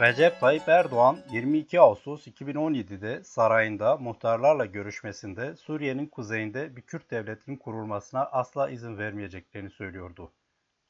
Recep Tayyip Erdoğan 22 Ağustos 2017'de sarayında muhtarlarla görüşmesinde Suriye'nin kuzeyinde bir Kürt devletinin kurulmasına asla izin vermeyeceklerini söylüyordu.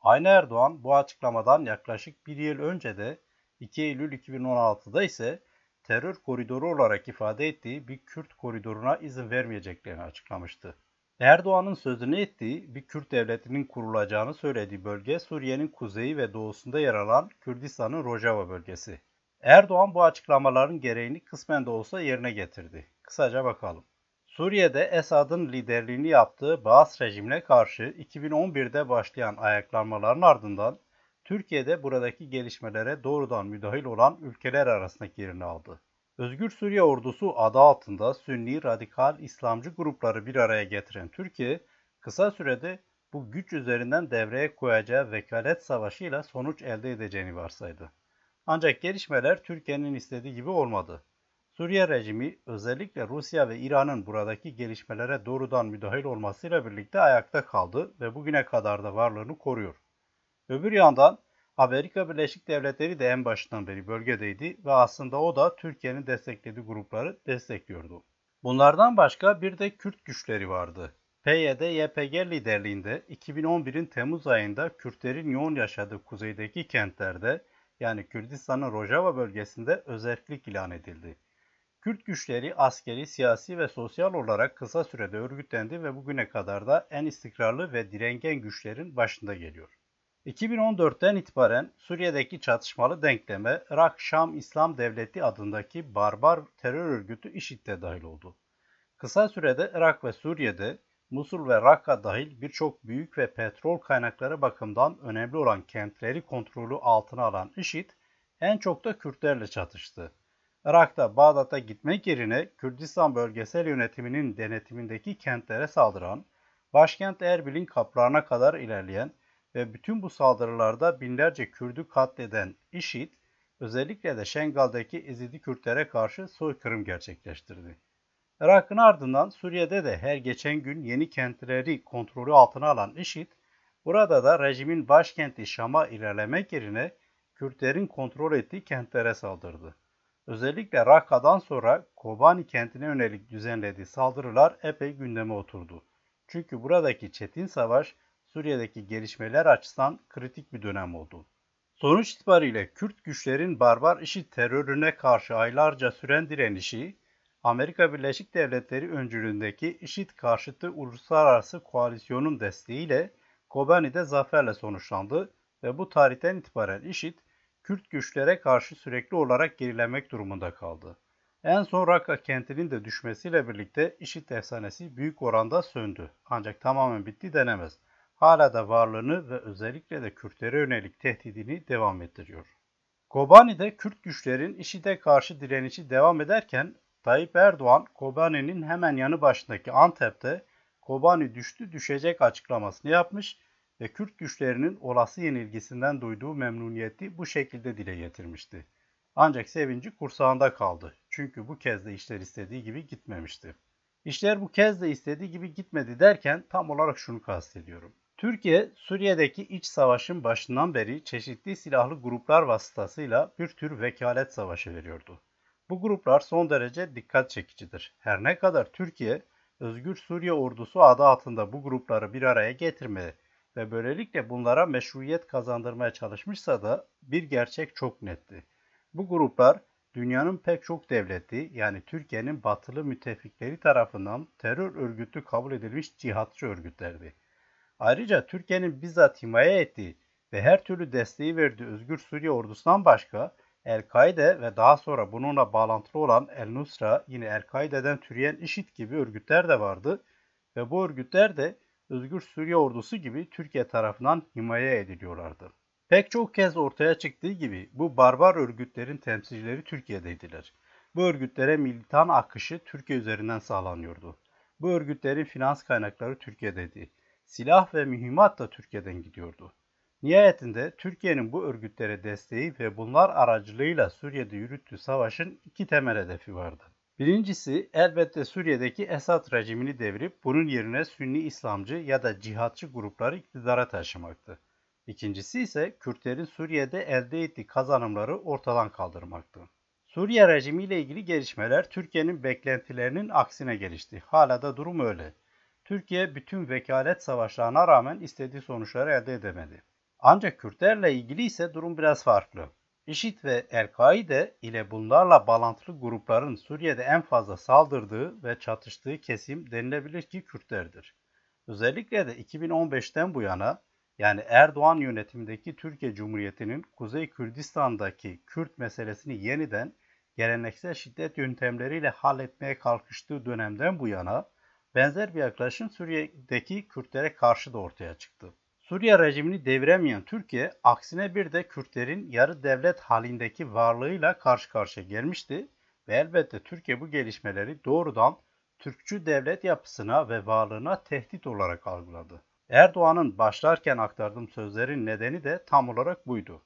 Aynı Erdoğan bu açıklamadan yaklaşık bir yıl önce de 2 Eylül 2016'da ise terör koridoru olarak ifade ettiği bir Kürt koridoruna izin vermeyeceklerini açıklamıştı. Erdoğan'ın sözünü ettiği bir Kürt devletinin kurulacağını söylediği bölge Suriye'nin kuzeyi ve doğusunda yer alan Kürdistan'ın Rojava bölgesi. Erdoğan bu açıklamaların gereğini kısmen de olsa yerine getirdi. Kısaca bakalım. Suriye'de Esad'ın liderliğini yaptığı Baas rejimine karşı 2011'de başlayan ayaklanmaların ardından Türkiye'de buradaki gelişmelere doğrudan müdahil olan ülkeler arasındaki yerini aldı. Özgür Suriye Ordusu adı altında Sünni radikal İslamcı grupları bir araya getiren Türkiye, kısa sürede bu güç üzerinden devreye koyacağı vekalet savaşıyla sonuç elde edeceğini varsaydı. Ancak gelişmeler Türkiye'nin istediği gibi olmadı. Suriye rejimi özellikle Rusya ve İran'ın buradaki gelişmelere doğrudan müdahil olmasıyla birlikte ayakta kaldı ve bugüne kadar da varlığını koruyor. Öbür yandan Amerika Birleşik Devletleri de en başından beri bölgedeydi ve aslında o da Türkiye'nin desteklediği grupları destekliyordu. Bunlardan başka bir de Kürt güçleri vardı. PYD-YPG liderliğinde 2011'in Temmuz ayında Kürtlerin yoğun yaşadığı kuzeydeki kentlerde yani Kürdistan'ın Rojava bölgesinde özellik ilan edildi. Kürt güçleri askeri, siyasi ve sosyal olarak kısa sürede örgütlendi ve bugüne kadar da en istikrarlı ve direngen güçlerin başında geliyor. 2014'ten itibaren Suriye'deki çatışmalı denkleme Irak-Şam İslam Devleti adındaki barbar terör örgütü IŞİD'de dahil oldu. Kısa sürede Irak ve Suriye'de Musul ve Rakka dahil birçok büyük ve petrol kaynakları bakımından önemli olan kentleri kontrolü altına alan IŞİD en çok da Kürtlerle çatıştı. Irak'ta Bağdat'a gitmek yerine Kürdistan bölgesel yönetiminin denetimindeki kentlere saldıran, başkent Erbil'in kaplarına kadar ilerleyen ve bütün bu saldırılarda binlerce Kürdü katleden IŞİD, özellikle de Şengal'daki Ezidi Kürtlere karşı soykırım gerçekleştirdi. Irak'ın ardından Suriye'de de her geçen gün yeni kentleri kontrolü altına alan IŞİD, burada da rejimin başkenti Şam'a ilerlemek yerine Kürtlerin kontrol ettiği kentlere saldırdı. Özellikle Rakka'dan sonra Kobani kentine yönelik düzenlediği saldırılar epey gündeme oturdu. Çünkü buradaki çetin savaş Suriye'deki gelişmeler açısından kritik bir dönem oldu. Sonuç itibariyle Kürt güçlerin barbar işi terörüne karşı aylarca süren direnişi, Amerika Birleşik Devletleri öncülüğündeki IŞİD karşıtı uluslararası koalisyonun desteğiyle Kobani'de zaferle sonuçlandı ve bu tarihten itibaren IŞİD, Kürt güçlere karşı sürekli olarak gerilemek durumunda kaldı. En son Raqqa kentinin de düşmesiyle birlikte IŞİD efsanesi büyük oranda söndü. Ancak tamamen bitti denemez hala da varlığını ve özellikle de Kürtlere yönelik tehdidini devam ettiriyor. Kobani'de Kürt güçlerin IŞİD'e karşı direnişi devam ederken Tayyip Erdoğan, Kobani'nin hemen yanı başındaki Antep'te Kobani düştü düşecek açıklamasını yapmış ve Kürt güçlerinin olası yenilgisinden duyduğu memnuniyeti bu şekilde dile getirmişti. Ancak sevinci kursağında kaldı. Çünkü bu kez de işler istediği gibi gitmemişti. İşler bu kez de istediği gibi gitmedi derken tam olarak şunu kastediyorum. Türkiye, Suriye'deki iç savaşın başından beri çeşitli silahlı gruplar vasıtasıyla bir tür vekalet savaşı veriyordu. Bu gruplar son derece dikkat çekicidir. Her ne kadar Türkiye, Özgür Suriye Ordusu adı altında bu grupları bir araya getirmeye ve böylelikle bunlara meşruiyet kazandırmaya çalışmışsa da bir gerçek çok netti. Bu gruplar dünyanın pek çok devleti yani Türkiye'nin batılı müttefikleri tarafından terör örgütü kabul edilmiş cihatçı örgütlerdi. Ayrıca Türkiye'nin bizzat himaye ettiği ve her türlü desteği verdiği Özgür Suriye ordusundan başka El-Kaide ve daha sonra bununla bağlantılı olan El-Nusra yine El-Kaide'den türeyen IŞİD gibi örgütler de vardı ve bu örgütler de Özgür Suriye ordusu gibi Türkiye tarafından himaye ediliyorlardı. Pek çok kez ortaya çıktığı gibi bu barbar örgütlerin temsilcileri Türkiye'deydiler. Bu örgütlere militan akışı Türkiye üzerinden sağlanıyordu. Bu örgütlerin finans kaynakları Türkiye'deydi silah ve mühimmat da Türkiye'den gidiyordu. Nihayetinde Türkiye'nin bu örgütlere desteği ve bunlar aracılığıyla Suriye'de yürüttüğü savaşın iki temel hedefi vardı. Birincisi elbette Suriye'deki Esad rejimini devirip bunun yerine Sünni İslamcı ya da cihatçı grupları iktidara taşımaktı. İkincisi ise Kürtlerin Suriye'de elde ettiği kazanımları ortadan kaldırmaktı. Suriye rejimiyle ilgili gelişmeler Türkiye'nin beklentilerinin aksine gelişti. Hala da durum öyle. Türkiye bütün vekalet savaşlarına rağmen istediği sonuçları elde edemedi. Ancak Kürtlerle ilgili ise durum biraz farklı. IŞİD ve El-Kaide ile bunlarla bağlantılı grupların Suriye'de en fazla saldırdığı ve çatıştığı kesim denilebilir ki Kürtlerdir. Özellikle de 2015'ten bu yana yani Erdoğan yönetimindeki Türkiye Cumhuriyeti'nin Kuzey Kürdistan'daki Kürt meselesini yeniden geleneksel şiddet yöntemleriyle halletmeye kalkıştığı dönemden bu yana benzer bir yaklaşım Suriye'deki Kürtlere karşı da ortaya çıktı. Suriye rejimini deviremeyen Türkiye aksine bir de Kürtlerin yarı devlet halindeki varlığıyla karşı karşıya gelmişti ve elbette Türkiye bu gelişmeleri doğrudan Türkçü devlet yapısına ve varlığına tehdit olarak algıladı. Erdoğan'ın başlarken aktardığım sözlerin nedeni de tam olarak buydu.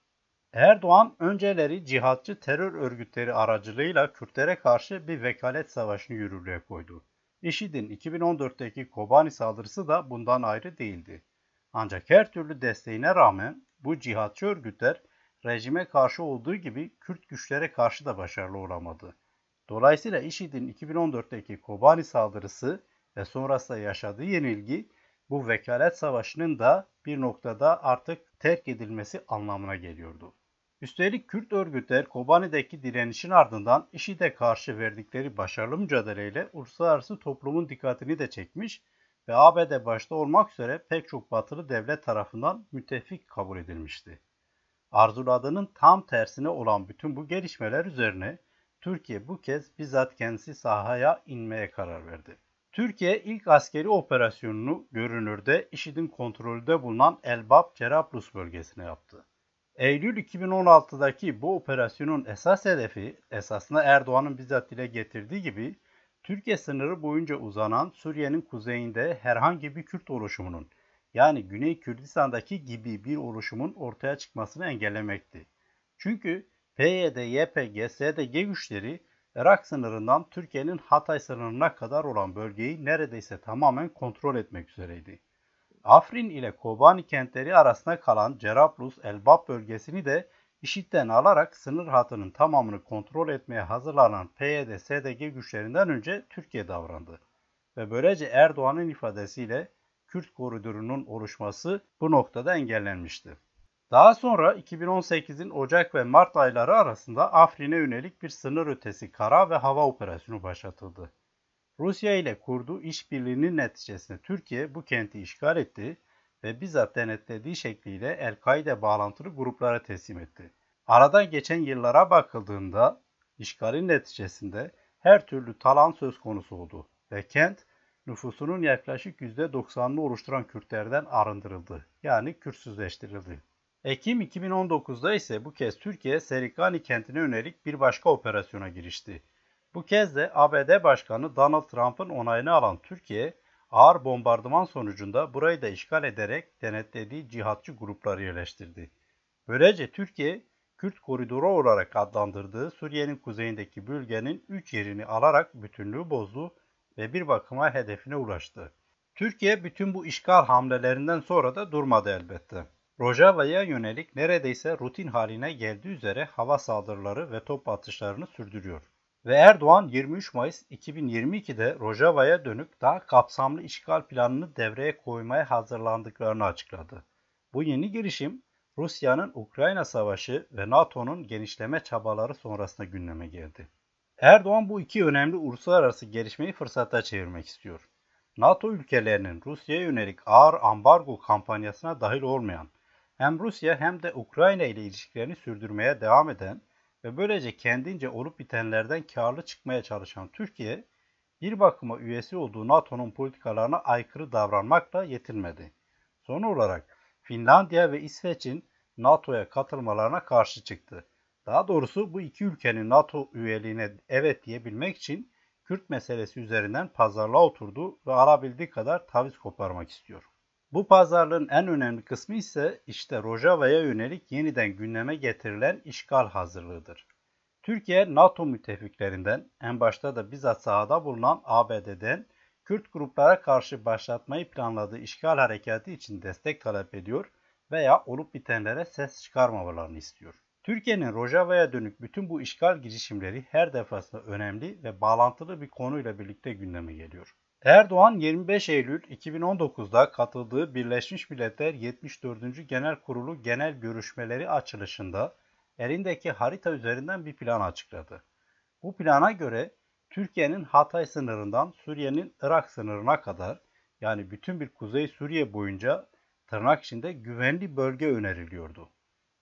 Erdoğan önceleri cihatçı terör örgütleri aracılığıyla Kürtlere karşı bir vekalet savaşını yürürlüğe koydu. IŞİD'in 2014'teki Kobani saldırısı da bundan ayrı değildi. Ancak her türlü desteğine rağmen bu cihatçı örgütler rejime karşı olduğu gibi Kürt güçlere karşı da başarılı olamadı. Dolayısıyla IŞİD'in 2014'teki Kobani saldırısı ve sonrasında yaşadığı yenilgi bu vekalet savaşının da bir noktada artık terk edilmesi anlamına geliyordu. Üstelik Kürt örgütler Kobani'deki direnişin ardından IŞİD'e karşı verdikleri başarılı mücadeleyle uluslararası toplumun dikkatini de çekmiş ve ABD başta olmak üzere pek çok batılı devlet tarafından müttefik kabul edilmişti. Arzuladığının tam tersine olan bütün bu gelişmeler üzerine Türkiye bu kez bizzat kendisi sahaya inmeye karar verdi. Türkiye ilk askeri operasyonunu görünürde IŞİD'in kontrolünde bulunan Elbap Cerablus bölgesine yaptı. Eylül 2016'daki bu operasyonun esas hedefi esasında Erdoğan'ın bizzat dile getirdiği gibi Türkiye sınırı boyunca uzanan Suriye'nin kuzeyinde herhangi bir Kürt oluşumunun yani Güney Kürdistan'daki gibi bir oluşumun ortaya çıkmasını engellemekti. Çünkü PYD, YPG, SDG güçleri Irak sınırından Türkiye'nin Hatay sınırına kadar olan bölgeyi neredeyse tamamen kontrol etmek üzereydi. Afrin ile Kobani kentleri arasında kalan Cerablus Elbap bölgesini de IŞİD'den alarak sınır hattının tamamını kontrol etmeye hazırlanan PYD, SDG güçlerinden önce Türkiye davrandı. Ve böylece Erdoğan'ın ifadesiyle Kürt koridorunun oluşması bu noktada engellenmişti. Daha sonra 2018'in Ocak ve Mart ayları arasında Afrin'e yönelik bir sınır ötesi kara ve hava operasyonu başlatıldı. Rusya ile kurduğu işbirliğinin neticesinde Türkiye bu kenti işgal etti ve bizzat denetlediği şekliyle El-Kaide bağlantılı gruplara teslim etti. Aradan geçen yıllara bakıldığında işgalin neticesinde her türlü talan söz konusu oldu ve kent nüfusunun yaklaşık %90'ını oluşturan Kürtlerden arındırıldı. Yani Kürtsüzleştirildi. Ekim 2019'da ise bu kez Türkiye Serikani kentine yönelik bir başka operasyona girişti. Bu kez de ABD Başkanı Donald Trump'ın onayını alan Türkiye, ağır bombardıman sonucunda burayı da işgal ederek denetlediği cihatçı grupları yerleştirdi. Böylece Türkiye, Kürt koridoru olarak adlandırdığı Suriye'nin kuzeyindeki bölgenin 3 yerini alarak bütünlüğü bozdu ve bir bakıma hedefine ulaştı. Türkiye bütün bu işgal hamlelerinden sonra da durmadı elbette. Rojava'ya yönelik neredeyse rutin haline geldiği üzere hava saldırıları ve top atışlarını sürdürüyor. Ve Erdoğan 23 Mayıs 2022'de Rojava'ya dönük daha kapsamlı işgal planını devreye koymaya hazırlandıklarını açıkladı. Bu yeni girişim Rusya'nın Ukrayna Savaşı ve NATO'nun genişleme çabaları sonrasında gündeme geldi. Erdoğan bu iki önemli uluslararası gelişmeyi fırsata çevirmek istiyor. NATO ülkelerinin Rusya'ya yönelik ağır ambargo kampanyasına dahil olmayan, hem Rusya hem de Ukrayna ile ilişkilerini sürdürmeye devam eden ve böylece kendince olup bitenlerden karlı çıkmaya çalışan Türkiye, bir bakıma üyesi olduğu NATO'nun politikalarına aykırı davranmakla yetinmedi. Son olarak Finlandiya ve İsveç'in NATO'ya katılmalarına karşı çıktı. Daha doğrusu bu iki ülkenin NATO üyeliğine evet diyebilmek için Kürt meselesi üzerinden pazarlığa oturdu ve alabildiği kadar taviz koparmak istiyor. Bu pazarlığın en önemli kısmı ise işte Rojava'ya yönelik yeniden gündeme getirilen işgal hazırlığıdır. Türkiye, NATO müttefiklerinden, en başta da bizzat sahada bulunan ABD'den Kürt gruplara karşı başlatmayı planladığı işgal harekatı için destek talep ediyor veya olup bitenlere ses çıkarmamalarını istiyor. Türkiye'nin Rojava'ya dönük bütün bu işgal girişimleri her defasında önemli ve bağlantılı bir konuyla birlikte gündeme geliyor. Erdoğan 25 Eylül 2019'da katıldığı Birleşmiş Milletler 74. Genel Kurulu genel görüşmeleri açılışında elindeki harita üzerinden bir plan açıkladı. Bu plana göre Türkiye'nin Hatay sınırından Suriye'nin Irak sınırına kadar yani bütün bir Kuzey Suriye boyunca tırnak içinde güvenli bölge öneriliyordu.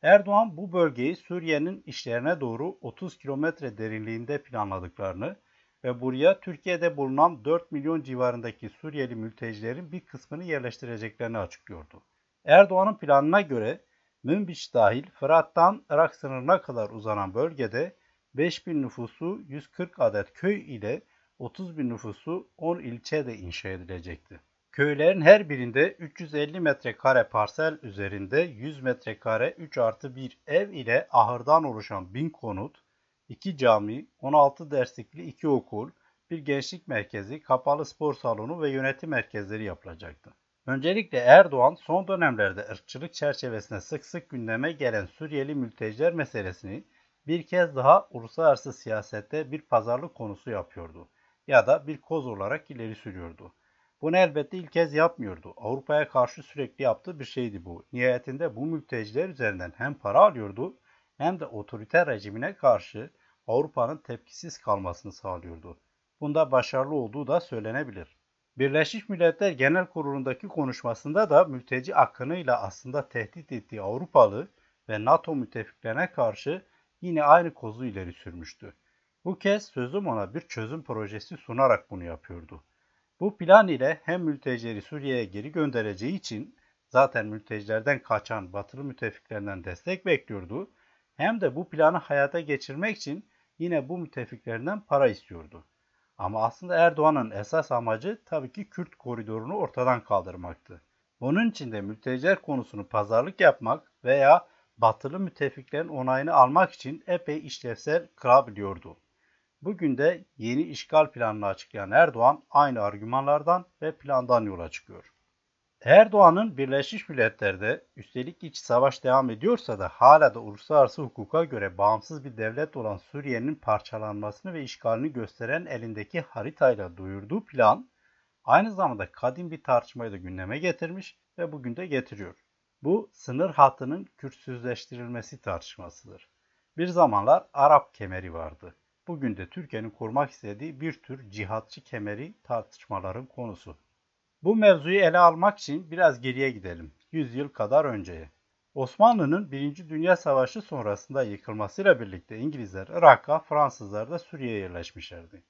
Erdoğan bu bölgeyi Suriye'nin işlerine doğru 30 kilometre derinliğinde planladıklarını ve buraya Türkiye'de bulunan 4 milyon civarındaki Suriyeli mültecilerin bir kısmını yerleştireceklerini açıklıyordu. Erdoğan'ın planına göre Münbiç dahil Fırat'tan Irak sınırına kadar uzanan bölgede 5000 nüfusu 140 adet köy ile 30 bin nüfusu 10 ilçe de inşa edilecekti. Köylerin her birinde 350 metrekare parsel üzerinde 100 metrekare 3 artı 1 ev ile ahırdan oluşan 1000 konut, 2 cami, 16 derslikli 2 okul, bir gençlik merkezi, kapalı spor salonu ve yönetim merkezleri yapılacaktı. Öncelikle Erdoğan son dönemlerde ırkçılık çerçevesinde sık sık gündeme gelen Suriyeli mülteciler meselesini bir kez daha uluslararası siyasette bir pazarlık konusu yapıyordu ya da bir koz olarak ileri sürüyordu. Bunu elbette ilk kez yapmıyordu. Avrupa'ya karşı sürekli yaptığı bir şeydi bu. Nihayetinde bu mülteciler üzerinden hem para alıyordu hem de otoriter rejimine karşı Avrupa'nın tepkisiz kalmasını sağlıyordu. Bunda başarılı olduğu da söylenebilir. Birleşmiş Milletler Genel Kurulu'ndaki konuşmasında da mülteci akınıyla aslında tehdit ettiği Avrupalı ve NATO müttefiklerine karşı yine aynı kozu ileri sürmüştü. Bu kez sözüm ona bir çözüm projesi sunarak bunu yapıyordu. Bu plan ile hem mültecileri Suriye'ye geri göndereceği için zaten mültecilerden kaçan batılı müttefiklerinden destek bekliyordu, hem de bu planı hayata geçirmek için yine bu müttefiklerinden para istiyordu. Ama aslında Erdoğan'ın esas amacı tabii ki Kürt koridorunu ortadan kaldırmaktı. Bunun için de mülteciler konusunu pazarlık yapmak veya batılı müttefiklerin onayını almak için epey işlevsel kılabiliyordu. Bugün de yeni işgal planını açıklayan Erdoğan aynı argümanlardan ve plandan yola çıkıyor. Erdoğan'ın Birleşmiş Milletler'de üstelik iç savaş devam ediyorsa da hala da uluslararası hukuka göre bağımsız bir devlet olan Suriye'nin parçalanmasını ve işgalini gösteren elindeki haritayla duyurduğu plan aynı zamanda kadim bir tartışmayı da gündeme getirmiş ve bugün de getiriyor. Bu sınır hattının Kürtsüzleştirilmesi tartışmasıdır. Bir zamanlar Arap kemeri vardı. Bugün de Türkiye'nin kurmak istediği bir tür cihatçı kemeri tartışmaların konusu. Bu mevzuyu ele almak için biraz geriye gidelim. 100 yıl kadar önceye. Osmanlı'nın 1. Dünya Savaşı sonrasında yıkılmasıyla birlikte İngilizler Irak'a, Fransızlar da Suriye'ye yerleşmişlerdi.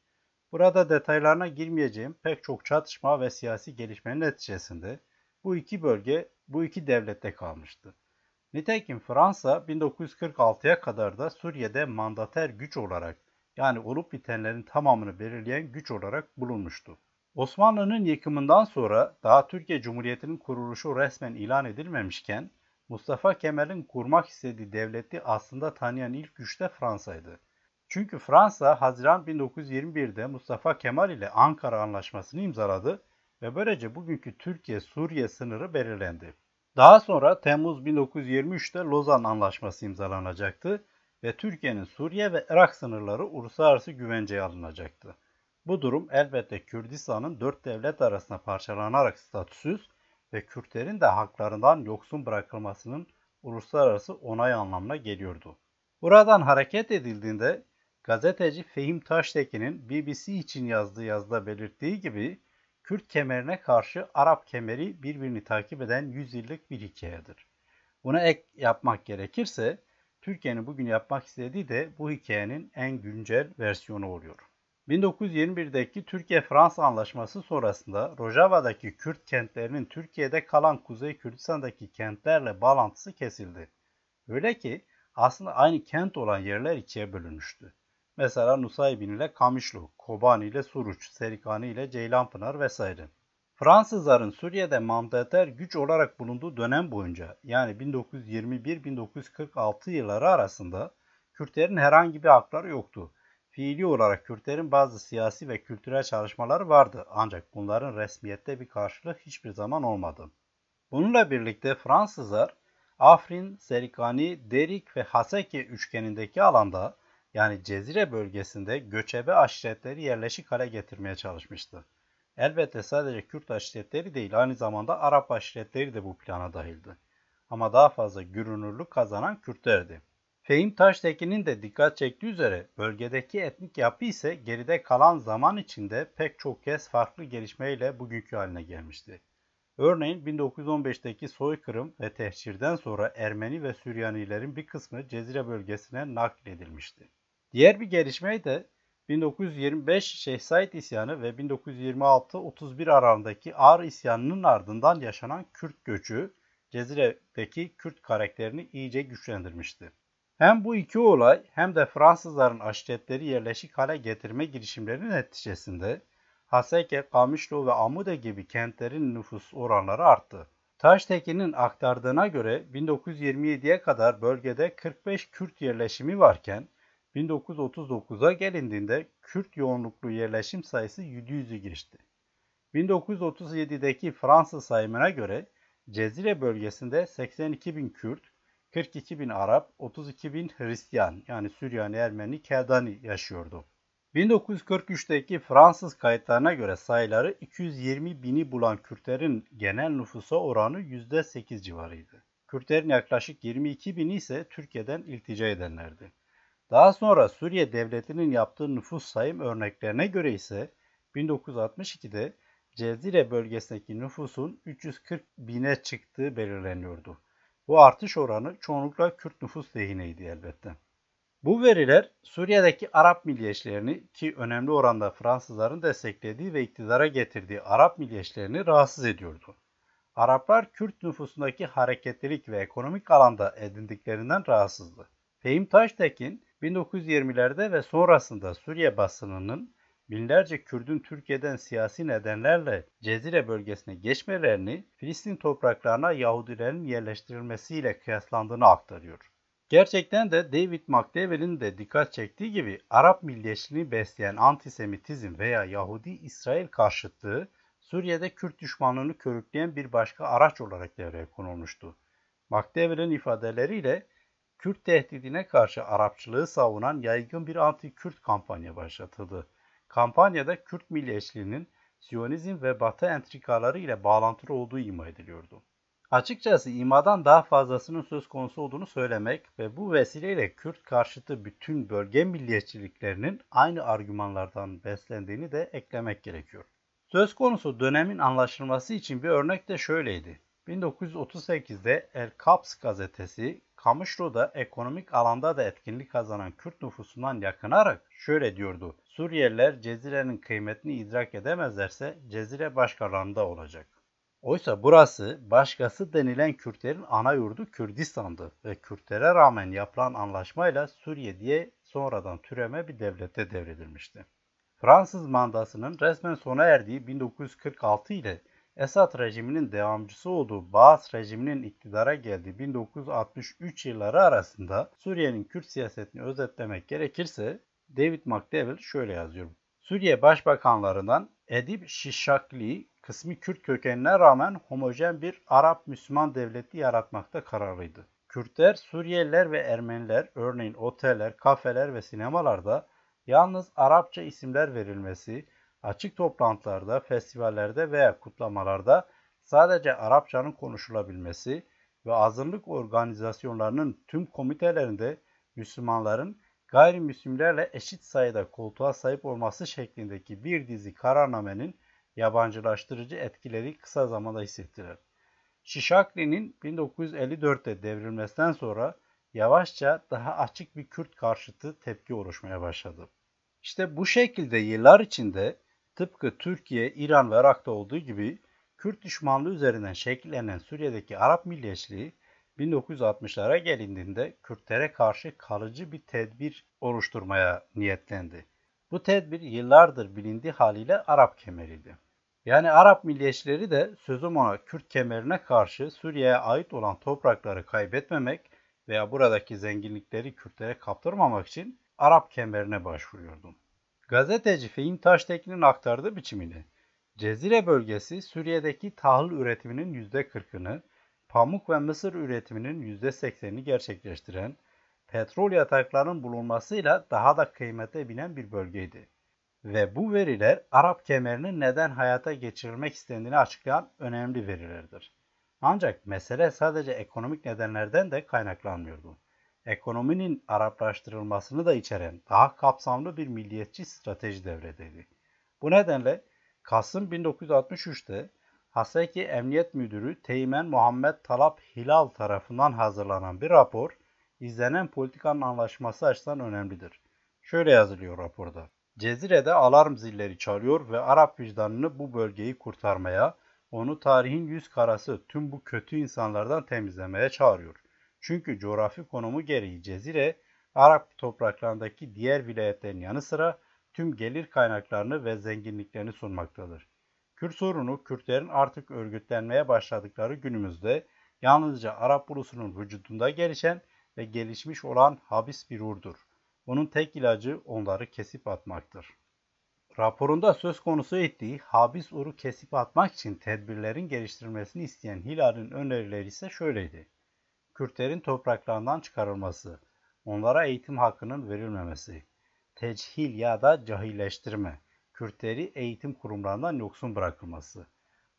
Burada detaylarına girmeyeceğim pek çok çatışma ve siyasi gelişmenin neticesinde bu iki bölge bu iki devlette kalmıştı. Nitekim Fransa 1946'ya kadar da Suriye'de mandater güç olarak yani olup bitenlerin tamamını belirleyen güç olarak bulunmuştu. Osmanlı'nın yıkımından sonra daha Türkiye Cumhuriyeti'nin kuruluşu resmen ilan edilmemişken Mustafa Kemal'in kurmak istediği devleti aslında tanıyan ilk güç de Fransa'ydı. Çünkü Fransa Haziran 1921'de Mustafa Kemal ile Ankara Anlaşması'nı imzaladı ve böylece bugünkü Türkiye-Suriye sınırı belirlendi. Daha sonra Temmuz 1923'te Lozan Anlaşması imzalanacaktı ve Türkiye'nin Suriye ve Irak sınırları uluslararası güvenceye alınacaktı. Bu durum elbette Kürdistan'ın dört devlet arasında parçalanarak statüsüz ve Kürtlerin de haklarından yoksun bırakılmasının uluslararası onay anlamına geliyordu. Buradan hareket edildiğinde gazeteci Fehim Taştekin'in BBC için yazdığı yazıda belirttiği gibi Kürt kemerine karşı Arap kemeri birbirini takip eden 100 yıllık bir hikayedir. Buna ek yapmak gerekirse Türkiye'nin bugün yapmak istediği de bu hikayenin en güncel versiyonu oluyor. 1921'deki Türkiye-Fransa Anlaşması sonrasında Rojava'daki Kürt kentlerinin Türkiye'de kalan Kuzey Kürdistan'daki kentlerle bağlantısı kesildi. Öyle ki aslında aynı kent olan yerler ikiye bölünmüştü. Mesela Nusaybin ile Kamışlı, Kobani ile Suruç, Serikani ile Ceylanpınar vesaire. Fransızların Suriye'de mandater güç olarak bulunduğu dönem boyunca yani 1921-1946 yılları arasında Kürtlerin herhangi bir hakları yoktu. Fiili olarak Kürtlerin bazı siyasi ve kültürel çalışmaları vardı ancak bunların resmiyette bir karşılığı hiçbir zaman olmadı. Bununla birlikte Fransızlar Afrin, Serikani, Derik ve Haseki üçgenindeki alanda yani Cezire bölgesinde göçebe aşiretleri yerleşik hale getirmeye çalışmıştı. Elbette sadece Kürt aşiretleri değil aynı zamanda Arap aşiretleri de bu plana dahildi. Ama daha fazla görünürlük kazanan Kürtlerdi. Fehim Taştekin'in de dikkat çektiği üzere bölgedeki etnik yapı ise geride kalan zaman içinde pek çok kez farklı gelişmeyle bugünkü haline gelmişti. Örneğin 1915'teki soykırım ve tehcirden sonra Ermeni ve Süryanilerin bir kısmı Cezire bölgesine nakledilmişti. Diğer bir gelişme de 1925 Şeyh Said isyanı ve 1926-31 aralığındaki Ağrı isyanının ardından yaşanan Kürt göçü Cezire'deki Kürt karakterini iyice güçlendirmişti. Hem bu iki olay hem de Fransızların aşiretleri yerleşik hale getirme girişimlerinin neticesinde Haseke, Kamışlo ve Amude gibi kentlerin nüfus oranları arttı. Taştekin'in aktardığına göre 1927'ye kadar bölgede 45 Kürt yerleşimi varken 1939'a gelindiğinde Kürt yoğunluklu yerleşim sayısı 700'ü geçti. 1937'deki Fransız sayımına göre Cezire bölgesinde 82 bin Kürt, 42 bin Arap, 32 bin Hristiyan yani Süryani, Ermeni, Keldani yaşıyordu. 1943'teki Fransız kayıtlarına göre sayıları 220 bini bulan Kürtlerin genel nüfusa oranı %8 civarıydı. Kürtlerin yaklaşık 22 bini ise Türkiye'den iltica edenlerdi. Daha sonra Suriye Devleti'nin yaptığı nüfus sayım örneklerine göre ise 1962'de Cezire bölgesindeki nüfusun 340 bine çıktığı belirleniyordu. Bu artış oranı çoğunlukla Kürt nüfus lehineydi elbette. Bu veriler Suriye'deki Arap milliyetçilerini ki önemli oranda Fransızların desteklediği ve iktidara getirdiği Arap milliyetçilerini rahatsız ediyordu. Araplar Kürt nüfusundaki hareketlilik ve ekonomik alanda edindiklerinden rahatsızdı. Fehim Taştekin 1920'lerde ve sonrasında Suriye basınının binlerce Kürdün Türkiye'den siyasi nedenlerle Cezire bölgesine geçmelerini Filistin topraklarına Yahudilerin yerleştirilmesiyle kıyaslandığını aktarıyor. Gerçekten de David McDowell'in de dikkat çektiği gibi Arap milliyetçiliğini besleyen antisemitizm veya Yahudi-İsrail karşıtlığı Suriye'de Kürt düşmanlığını körükleyen bir başka araç olarak devreye konulmuştu. McDowell'in ifadeleriyle Kürt tehdidine karşı Arapçılığı savunan yaygın bir anti-Kürt kampanya başlatıldı. Kampanyada Kürt milliyetçiliğinin Siyonizm ve Batı entrikaları ile bağlantılı olduğu ima ediliyordu. Açıkçası imadan daha fazlasının söz konusu olduğunu söylemek ve bu vesileyle Kürt karşıtı bütün bölge milliyetçiliklerinin aynı argümanlardan beslendiğini de eklemek gerekiyor. Söz konusu dönemin anlaşılması için bir örnek de şöyleydi. 1938'de El Kaps gazetesi Kamışlı'da ekonomik alanda da etkinlik kazanan Kürt nüfusundan yakınarak şöyle diyordu. Suriyeliler Cezire'nin kıymetini idrak edemezlerse Cezire başkalarında olacak. Oysa burası başkası denilen Kürtlerin ana yurdu Kürdistan'dı ve Kürtlere rağmen yapılan anlaşmayla Suriye diye sonradan türeme bir devlete devredilmişti. Fransız mandasının resmen sona erdiği 1946 ile Esad rejiminin devamcısı olduğu Baas rejiminin iktidara geldiği 1963 yılları arasında Suriye'nin Kürt siyasetini özetlemek gerekirse David McDowell şöyle yazıyor. Suriye başbakanlarından Edip Şişakli kısmi Kürt kökenine rağmen homojen bir Arap-Müslüman devleti yaratmakta kararlıydı. Kürtler, Suriyeliler ve Ermeniler örneğin oteller, kafeler ve sinemalarda yalnız Arapça isimler verilmesi, açık toplantılarda, festivallerde veya kutlamalarda sadece Arapçanın konuşulabilmesi ve azınlık organizasyonlarının tüm komitelerinde Müslümanların gayrimüslimlerle eşit sayıda koltuğa sahip olması şeklindeki bir dizi kararnamenin yabancılaştırıcı etkileri kısa zamanda hissettiler. Şişakli'nin 1954'te devrilmesinden sonra yavaşça daha açık bir Kürt karşıtı tepki oluşmaya başladı. İşte bu şekilde yıllar içinde tıpkı Türkiye, İran ve Irak'ta olduğu gibi Kürt düşmanlığı üzerinden şekillenen Suriye'deki Arap milliyetçiliği 1960'lara gelindiğinde Kürtlere karşı kalıcı bir tedbir oluşturmaya niyetlendi. Bu tedbir yıllardır bilindiği haliyle Arap kemeriydi. Yani Arap milliyetçileri de sözüm ona Kürt kemerine karşı Suriye'ye ait olan toprakları kaybetmemek veya buradaki zenginlikleri Kürtlere kaptırmamak için Arap kemerine başvuruyordu. Gazeteci Fehim Taştekin'in aktardığı biçimiyle Cezire bölgesi Suriye'deki tahıl üretiminin %40'ını, pamuk ve mısır üretiminin %80'ini gerçekleştiren, petrol yataklarının bulunmasıyla daha da kıymete binen bir bölgeydi. Ve bu veriler Arap kemerinin neden hayata geçirilmek istendiğini açıklayan önemli verilerdir. Ancak mesele sadece ekonomik nedenlerden de kaynaklanmıyordu. Ekonominin Araplaştırılmasını da içeren daha kapsamlı bir milliyetçi strateji devredeydi. Bu nedenle Kasım 1963'te Haseki Emniyet Müdürü Teğmen Muhammed Talap Hilal tarafından hazırlanan bir rapor, izlenen politikanın anlaşması açısından önemlidir. Şöyle yazılıyor raporda. Cezire'de alarm zilleri çalıyor ve Arap vicdanını bu bölgeyi kurtarmaya, onu tarihin yüz karası tüm bu kötü insanlardan temizlemeye çağırıyor. Çünkü coğrafi konumu gereği Cezire, Arap topraklarındaki diğer vilayetlerin yanı sıra tüm gelir kaynaklarını ve zenginliklerini sunmaktadır. Kürt sorunu Kürtlerin artık örgütlenmeye başladıkları günümüzde yalnızca Arap ulusunun vücudunda gelişen ve gelişmiş olan habis bir urdur. Bunun tek ilacı onları kesip atmaktır. Raporunda söz konusu ettiği habis uru kesip atmak için tedbirlerin geliştirilmesini isteyen Hilal'in önerileri ise şöyleydi. Kürtlerin topraklarından çıkarılması, onlara eğitim hakkının verilmemesi, teçhil ya da cahilleştirme, Kürtleri eğitim kurumlarından yoksun bırakılması,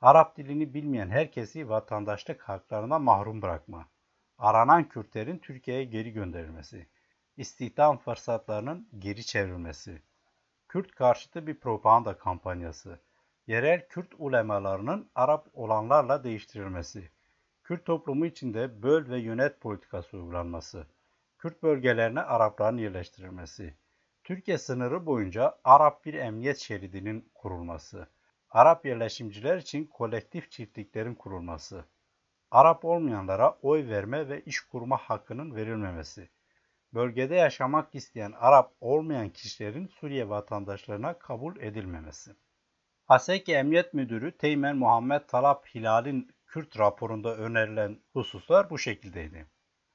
Arap dilini bilmeyen herkesi vatandaşlık haklarından mahrum bırakma, aranan Kürtlerin Türkiye'ye geri gönderilmesi, istihdam fırsatlarının geri çevrilmesi, Kürt karşıtı bir propaganda kampanyası, yerel Kürt ulemalarının Arap olanlarla değiştirilmesi, Kürt toplumu içinde böl ve yönet politikası uygulanması, Kürt bölgelerine Arapların yerleştirilmesi, Türkiye sınırı boyunca Arap bir emniyet şeridinin kurulması, Arap yerleşimciler için kolektif çiftliklerin kurulması, Arap olmayanlara oy verme ve iş kurma hakkının verilmemesi, bölgede yaşamak isteyen Arap olmayan kişilerin Suriye vatandaşlarına kabul edilmemesi. Haseki Emniyet Müdürü Teğmen Muhammed Talap Hilal'in Kürt raporunda önerilen hususlar bu şekildeydi.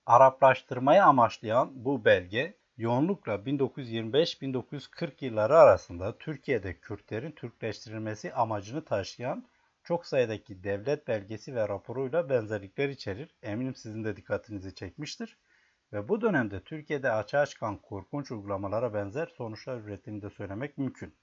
Araplaştırmayı amaçlayan bu belge, yoğunlukla 1925-1940 yılları arasında Türkiye'de Kürtlerin Türkleştirilmesi amacını taşıyan çok sayıdaki devlet belgesi ve raporuyla benzerlikler içerir. Eminim sizin de dikkatinizi çekmiştir. Ve bu dönemde Türkiye'de açığa çıkan korkunç uygulamalara benzer sonuçlar ürettiğini de söylemek mümkün.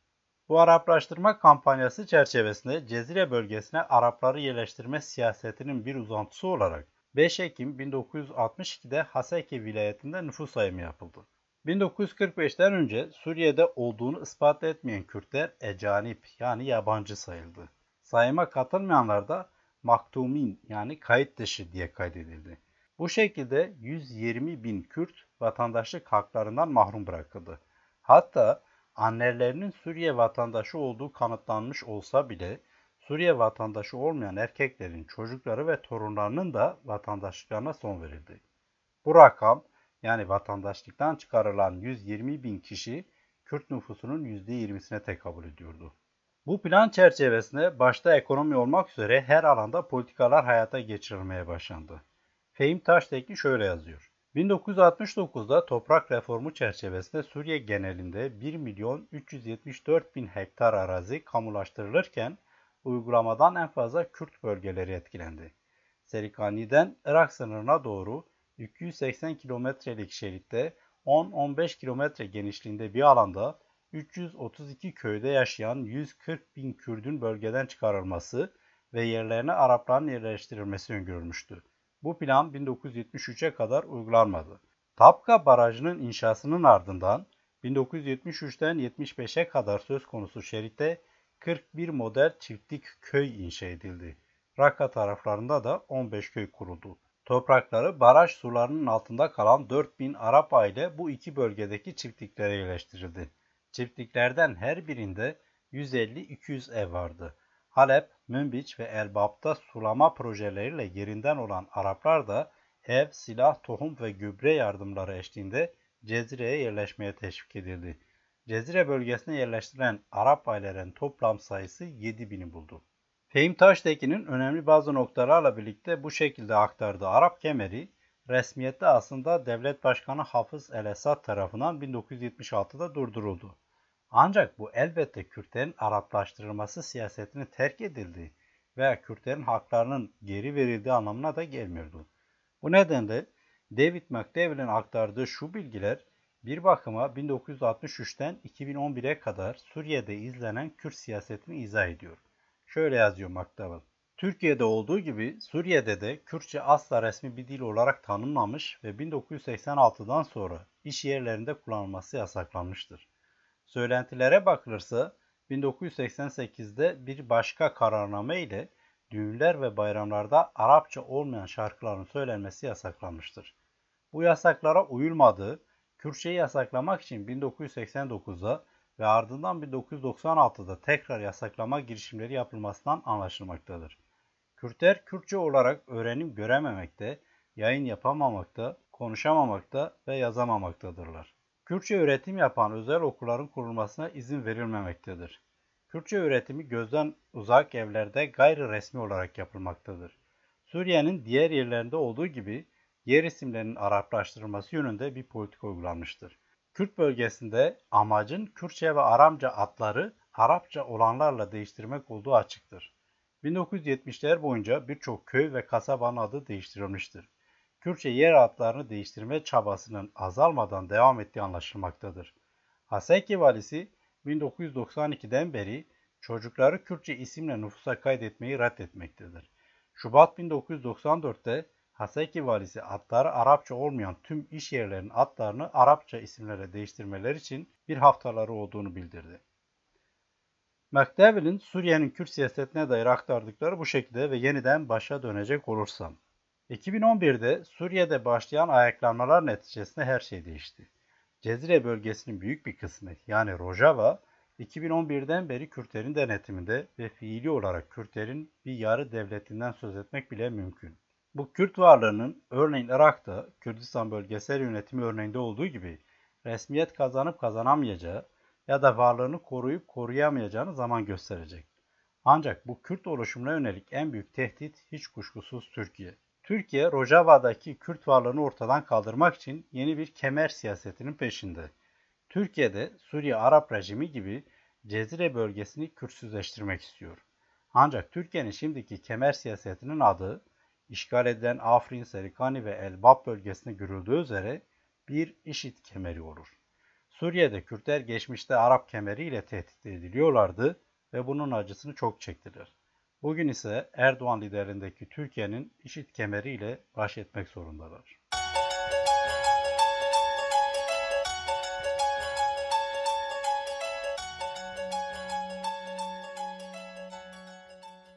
Bu Araplaştırma kampanyası çerçevesinde Cezire bölgesine Arapları yerleştirme siyasetinin bir uzantısı olarak 5 Ekim 1962'de Haseki vilayetinde nüfus sayımı yapıldı. 1945'ten önce Suriye'de olduğunu ispat etmeyen Kürtler ecanip yani yabancı sayıldı. Sayıma katılmayanlar da maktumin yani kayıt dışı diye kaydedildi. Bu şekilde 120 bin Kürt vatandaşlık haklarından mahrum bırakıldı. Hatta annelerinin Suriye vatandaşı olduğu kanıtlanmış olsa bile Suriye vatandaşı olmayan erkeklerin çocukları ve torunlarının da vatandaşlıklarına son verildi. Bu rakam yani vatandaşlıktan çıkarılan 120 bin kişi Kürt nüfusunun %20'sine tekabül ediyordu. Bu plan çerçevesinde başta ekonomi olmak üzere her alanda politikalar hayata geçirilmeye başlandı. Fehim Taştekin şöyle yazıyor. 1969'da toprak reformu çerçevesinde Suriye genelinde 1 milyon 374 bin hektar arazi kamulaştırılırken uygulamadan en fazla Kürt bölgeleri etkilendi. Serikani'den Irak sınırına doğru 280 kilometrelik şeritte 10-15 kilometre genişliğinde bir alanda 332 köyde yaşayan 140 bin Kürdün bölgeden çıkarılması ve yerlerine Arapların yerleştirilmesi öngörülmüştü. Bu plan 1973'e kadar uygulanmadı. Tapka Barajı'nın inşasının ardından 1973'ten 75'e kadar söz konusu şeritte 41 model çiftlik köy inşa edildi. Raqqa taraflarında da 15 köy kuruldu. Toprakları baraj sularının altında kalan 4000 Arap aile bu iki bölgedeki çiftliklere yerleştirildi. Çiftliklerden her birinde 150-200 ev vardı. Halep, Münbiç ve Elbap'ta sulama projeleriyle yerinden olan Araplar da ev, silah, tohum ve gübre yardımları eşliğinde Cezire'ye yerleşmeye teşvik edildi. Cezire bölgesine yerleştirilen Arap ailelerin toplam sayısı 7000'i buldu. Fehim Taştekin'in önemli bazı noktalarla birlikte bu şekilde aktardığı Arap kemeri, resmiyette aslında Devlet Başkanı Hafız el-Esad tarafından 1976'da durduruldu. Ancak bu elbette Kürtlerin Araplaştırılması siyasetini terk edildi. veya Kürtlerin haklarının geri verildiği anlamına da gelmiyordu. Bu nedenle David McDowell'in aktardığı şu bilgiler bir bakıma 1963'ten 2011'e kadar Suriye'de izlenen Kürt siyasetini izah ediyor. Şöyle yazıyor McDowell. Türkiye'de olduğu gibi Suriye'de de Kürtçe asla resmi bir dil olarak tanınmamış ve 1986'dan sonra iş yerlerinde kullanılması yasaklanmıştır. Söylentilere bakılırsa 1988'de bir başka kararname ile düğünler ve bayramlarda Arapça olmayan şarkıların söylenmesi yasaklanmıştır. Bu yasaklara uyulmadığı, Kürtçeyi yasaklamak için 1989'da ve ardından 1996'da tekrar yasaklama girişimleri yapılmasından anlaşılmaktadır. Kürtler Kürtçe olarak öğrenim görememekte, yayın yapamamakta, konuşamamakta ve yazamamaktadırlar. Kürtçe öğretim yapan özel okulların kurulmasına izin verilmemektedir. Kürtçe öğretimi gözden uzak evlerde gayri resmi olarak yapılmaktadır. Suriye'nin diğer yerlerinde olduğu gibi yer isimlerinin Araplaştırılması yönünde bir politika uygulanmıştır. Kürt bölgesinde amacın Kürtçe ve Aramca adları Arapça olanlarla değiştirmek olduğu açıktır. 1970'ler boyunca birçok köy ve kasabanın adı değiştirilmiştir. Kürtçe yer adlarını değiştirme çabasının azalmadan devam ettiği anlaşılmaktadır. Haseki valisi 1992'den beri çocukları Kürtçe isimle nüfusa kaydetmeyi reddetmektedir. Şubat 1994'te Haseki valisi adları Arapça olmayan tüm iş yerlerinin adlarını Arapça isimlere değiştirmeleri için bir haftaları olduğunu bildirdi. McDowell'in Suriye'nin Kürt siyasetine dair aktardıkları bu şekilde ve yeniden başa dönecek olursam. 2011'de Suriye'de başlayan ayaklanmalar neticesinde her şey değişti. Cezire bölgesinin büyük bir kısmı yani Rojava 2011'den beri Kürtlerin denetiminde ve fiili olarak Kürtlerin bir yarı devletinden söz etmek bile mümkün. Bu Kürt varlığının örneğin Irak'ta Kürdistan bölgesel yönetimi örneğinde olduğu gibi resmiyet kazanıp kazanamayacağı ya da varlığını koruyup koruyamayacağını zaman gösterecek. Ancak bu Kürt oluşumuna yönelik en büyük tehdit hiç kuşkusuz Türkiye. Türkiye, Rojava'daki Kürt varlığını ortadan kaldırmak için yeni bir kemer siyasetinin peşinde. Türkiye'de Suriye Arap rejimi gibi Cezire bölgesini Kürtsüzleştirmek istiyor. Ancak Türkiye'nin şimdiki kemer siyasetinin adı işgal edilen Afrin, Serikani ve Elbap bölgesine görüldüğü üzere bir IŞİD kemeri olur. Suriye'de Kürtler geçmişte Arap kemeriyle tehdit ediliyorlardı ve bunun acısını çok çektiler. Bugün ise Erdoğan liderindeki Türkiye'nin IŞİD kemeriyle baş etmek zorundalar.